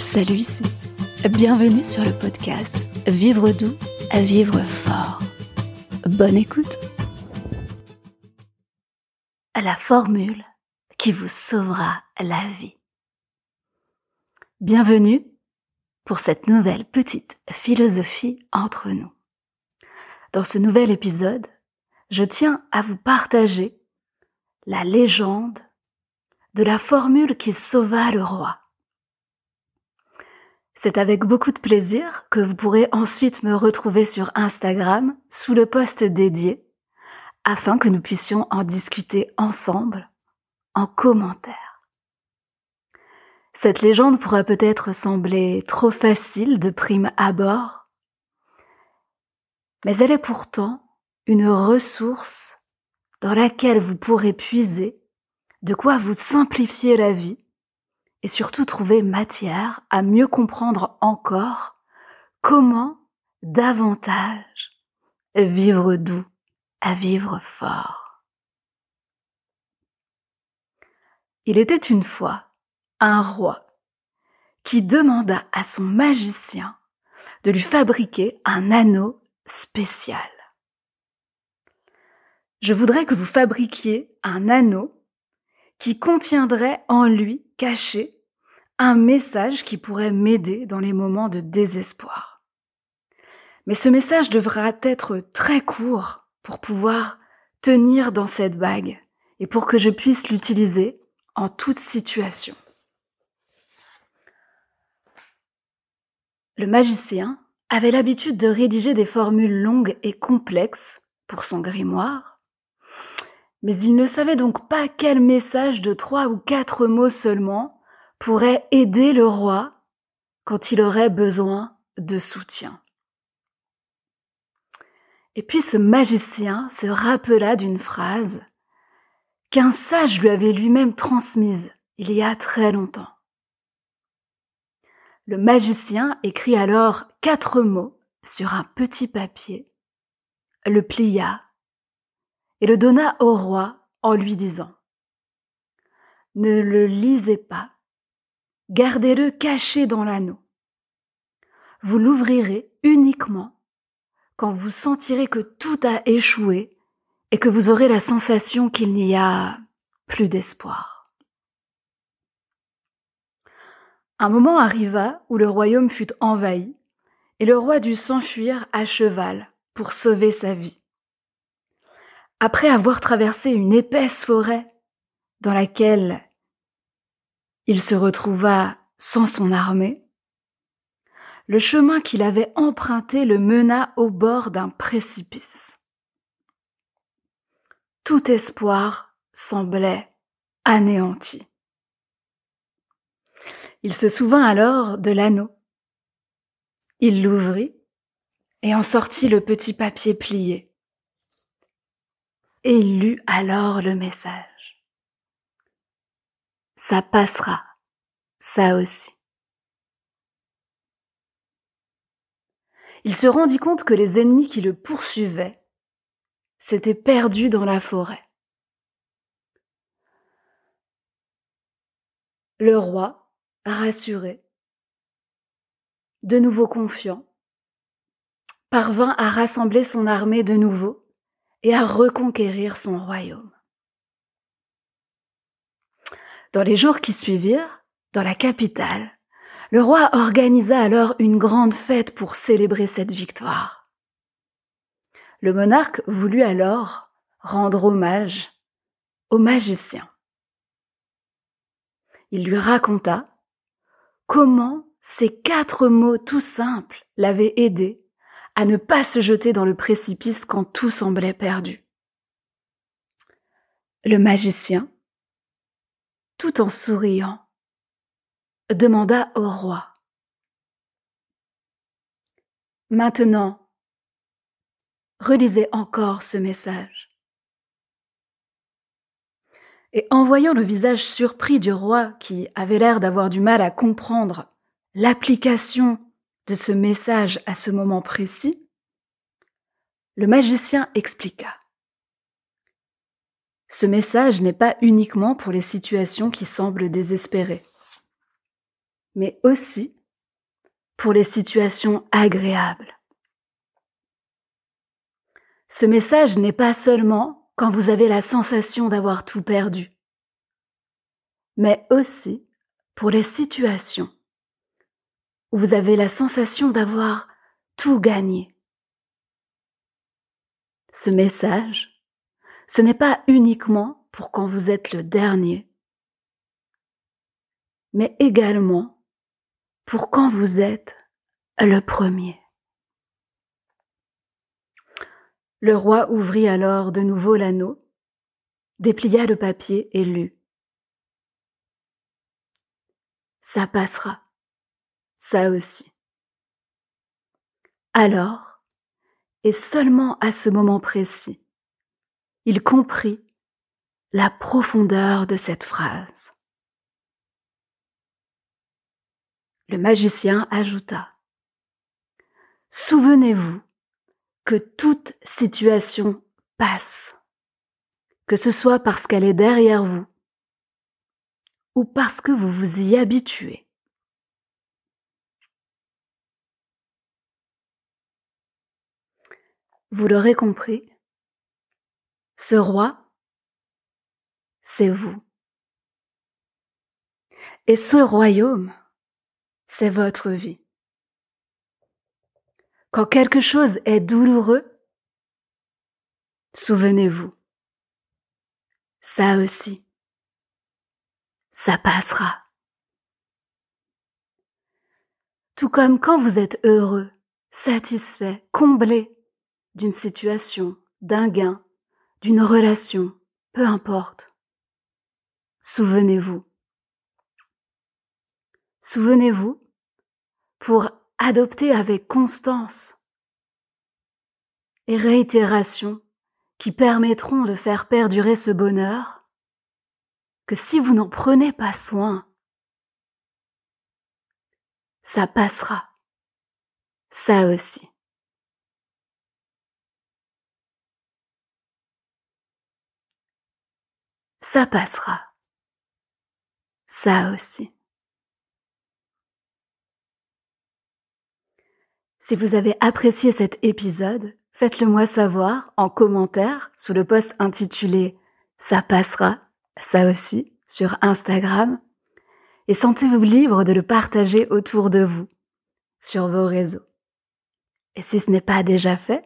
Salut ici. Bienvenue sur le podcast Vivre doux à vivre fort. Bonne écoute. La formule qui vous sauvera la vie. Bienvenue pour cette nouvelle petite philosophie entre nous. Dans ce nouvel épisode, je tiens à vous partager la légende de la formule qui sauva le roi. C'est avec beaucoup de plaisir que vous pourrez ensuite me retrouver sur Instagram sous le post dédié afin que nous puissions en discuter ensemble en commentaire. Cette légende pourrait peut-être sembler trop facile de prime abord, mais elle est pourtant une ressource dans laquelle vous pourrez puiser de quoi vous simplifier la vie et surtout trouver matière à mieux comprendre encore comment davantage vivre doux à vivre fort. Il était une fois un roi qui demanda à son magicien de lui fabriquer un anneau spécial. Je voudrais que vous fabriquiez un anneau qui contiendrait en lui, caché, un message qui pourrait m'aider dans les moments de désespoir. Mais ce message devra être très court pour pouvoir tenir dans cette bague et pour que je puisse l'utiliser en toute situation. Le magicien avait l'habitude de rédiger des formules longues et complexes pour son grimoire mais il ne savait donc pas quel message de trois ou quatre mots seulement pourrait aider le roi quand il aurait besoin de soutien. Et puis ce magicien se rappela d'une phrase qu'un sage lui avait lui-même transmise il y a très longtemps. Le magicien écrit alors quatre mots sur un petit papier, le plia et le donna au roi en lui disant Ne le lisez pas, gardez-le caché dans l'anneau. Vous l'ouvrirez uniquement quand vous sentirez que tout a échoué et que vous aurez la sensation qu'il n'y a plus d'espoir. Un moment arriva où le royaume fut envahi, et le roi dut s'enfuir à cheval pour sauver sa vie. Après avoir traversé une épaisse forêt dans laquelle il se retrouva sans son armée, le chemin qu'il avait emprunté le mena au bord d'un précipice. Tout espoir semblait anéanti. Il se souvint alors de l'anneau. Il l'ouvrit et en sortit le petit papier plié et il lut alors le message. Ça passera, ça aussi. Il se rendit compte que les ennemis qui le poursuivaient s'étaient perdus dans la forêt. Le roi, rassuré, de nouveau confiant, parvint à rassembler son armée de nouveau et à reconquérir son royaume. Dans les jours qui suivirent, dans la capitale, le roi organisa alors une grande fête pour célébrer cette victoire. Le monarque voulut alors rendre hommage au magicien. Il lui raconta comment ces quatre mots tout simples l'avaient aidé à ne pas se jeter dans le précipice quand tout semblait perdu. Le magicien, tout en souriant, demanda au roi. Maintenant, relisez encore ce message. Et en voyant le visage surpris du roi qui avait l'air d'avoir du mal à comprendre l'application ce message à ce moment précis, le magicien expliqua. Ce message n'est pas uniquement pour les situations qui semblent désespérées. mais aussi pour les situations agréables. Ce message n'est pas seulement quand vous avez la sensation d'avoir tout perdu, mais aussi pour les situations où vous avez la sensation d'avoir tout gagné. Ce message, ce n'est pas uniquement pour quand vous êtes le dernier, mais également pour quand vous êtes le premier. Le roi ouvrit alors de nouveau l'anneau, déplia le papier et lut. Ça passera, ça aussi. Alors, et seulement à ce moment précis, il comprit la profondeur de cette phrase. Le magicien ajouta Souvenez-vous que toute situation passe, que ce soit parce qu'elle est derrière vous ou parce que vous vous y habituez. Vous l'aurez compris, ce roi, c'est vous. Et ce royaume, c'est votre vie. Quand quelque chose est douloureux, souvenez-vous, ça aussi, ça passera. Tout comme quand vous êtes heureux, satisfait, comblé d'une situation, d'un gain, d'une relation, peu importe. Souvenez-vous. Souvenez-vous pour adopter avec constance et réitération qui permettront de faire perdurer ce bonheur, que si vous n'en prenez pas soin, ça passera. Ça aussi. Ça passera. Ça aussi. Si vous avez apprécié cet épisode, faites-le moi savoir en commentaire sous le post intitulé Ça passera, ça aussi, sur Instagram. Et sentez-vous libre de le partager autour de vous, sur vos réseaux. Et si ce n'est pas déjà fait,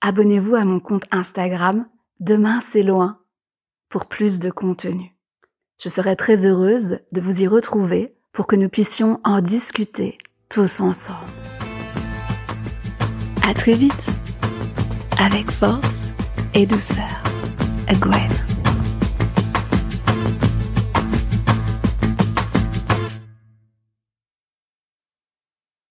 abonnez-vous à mon compte Instagram Demain c'est loin pour plus de contenu. Je serai très heureuse de vous y retrouver pour que nous puissions en discuter tous ensemble. À très vite, avec force et douceur. Gwen.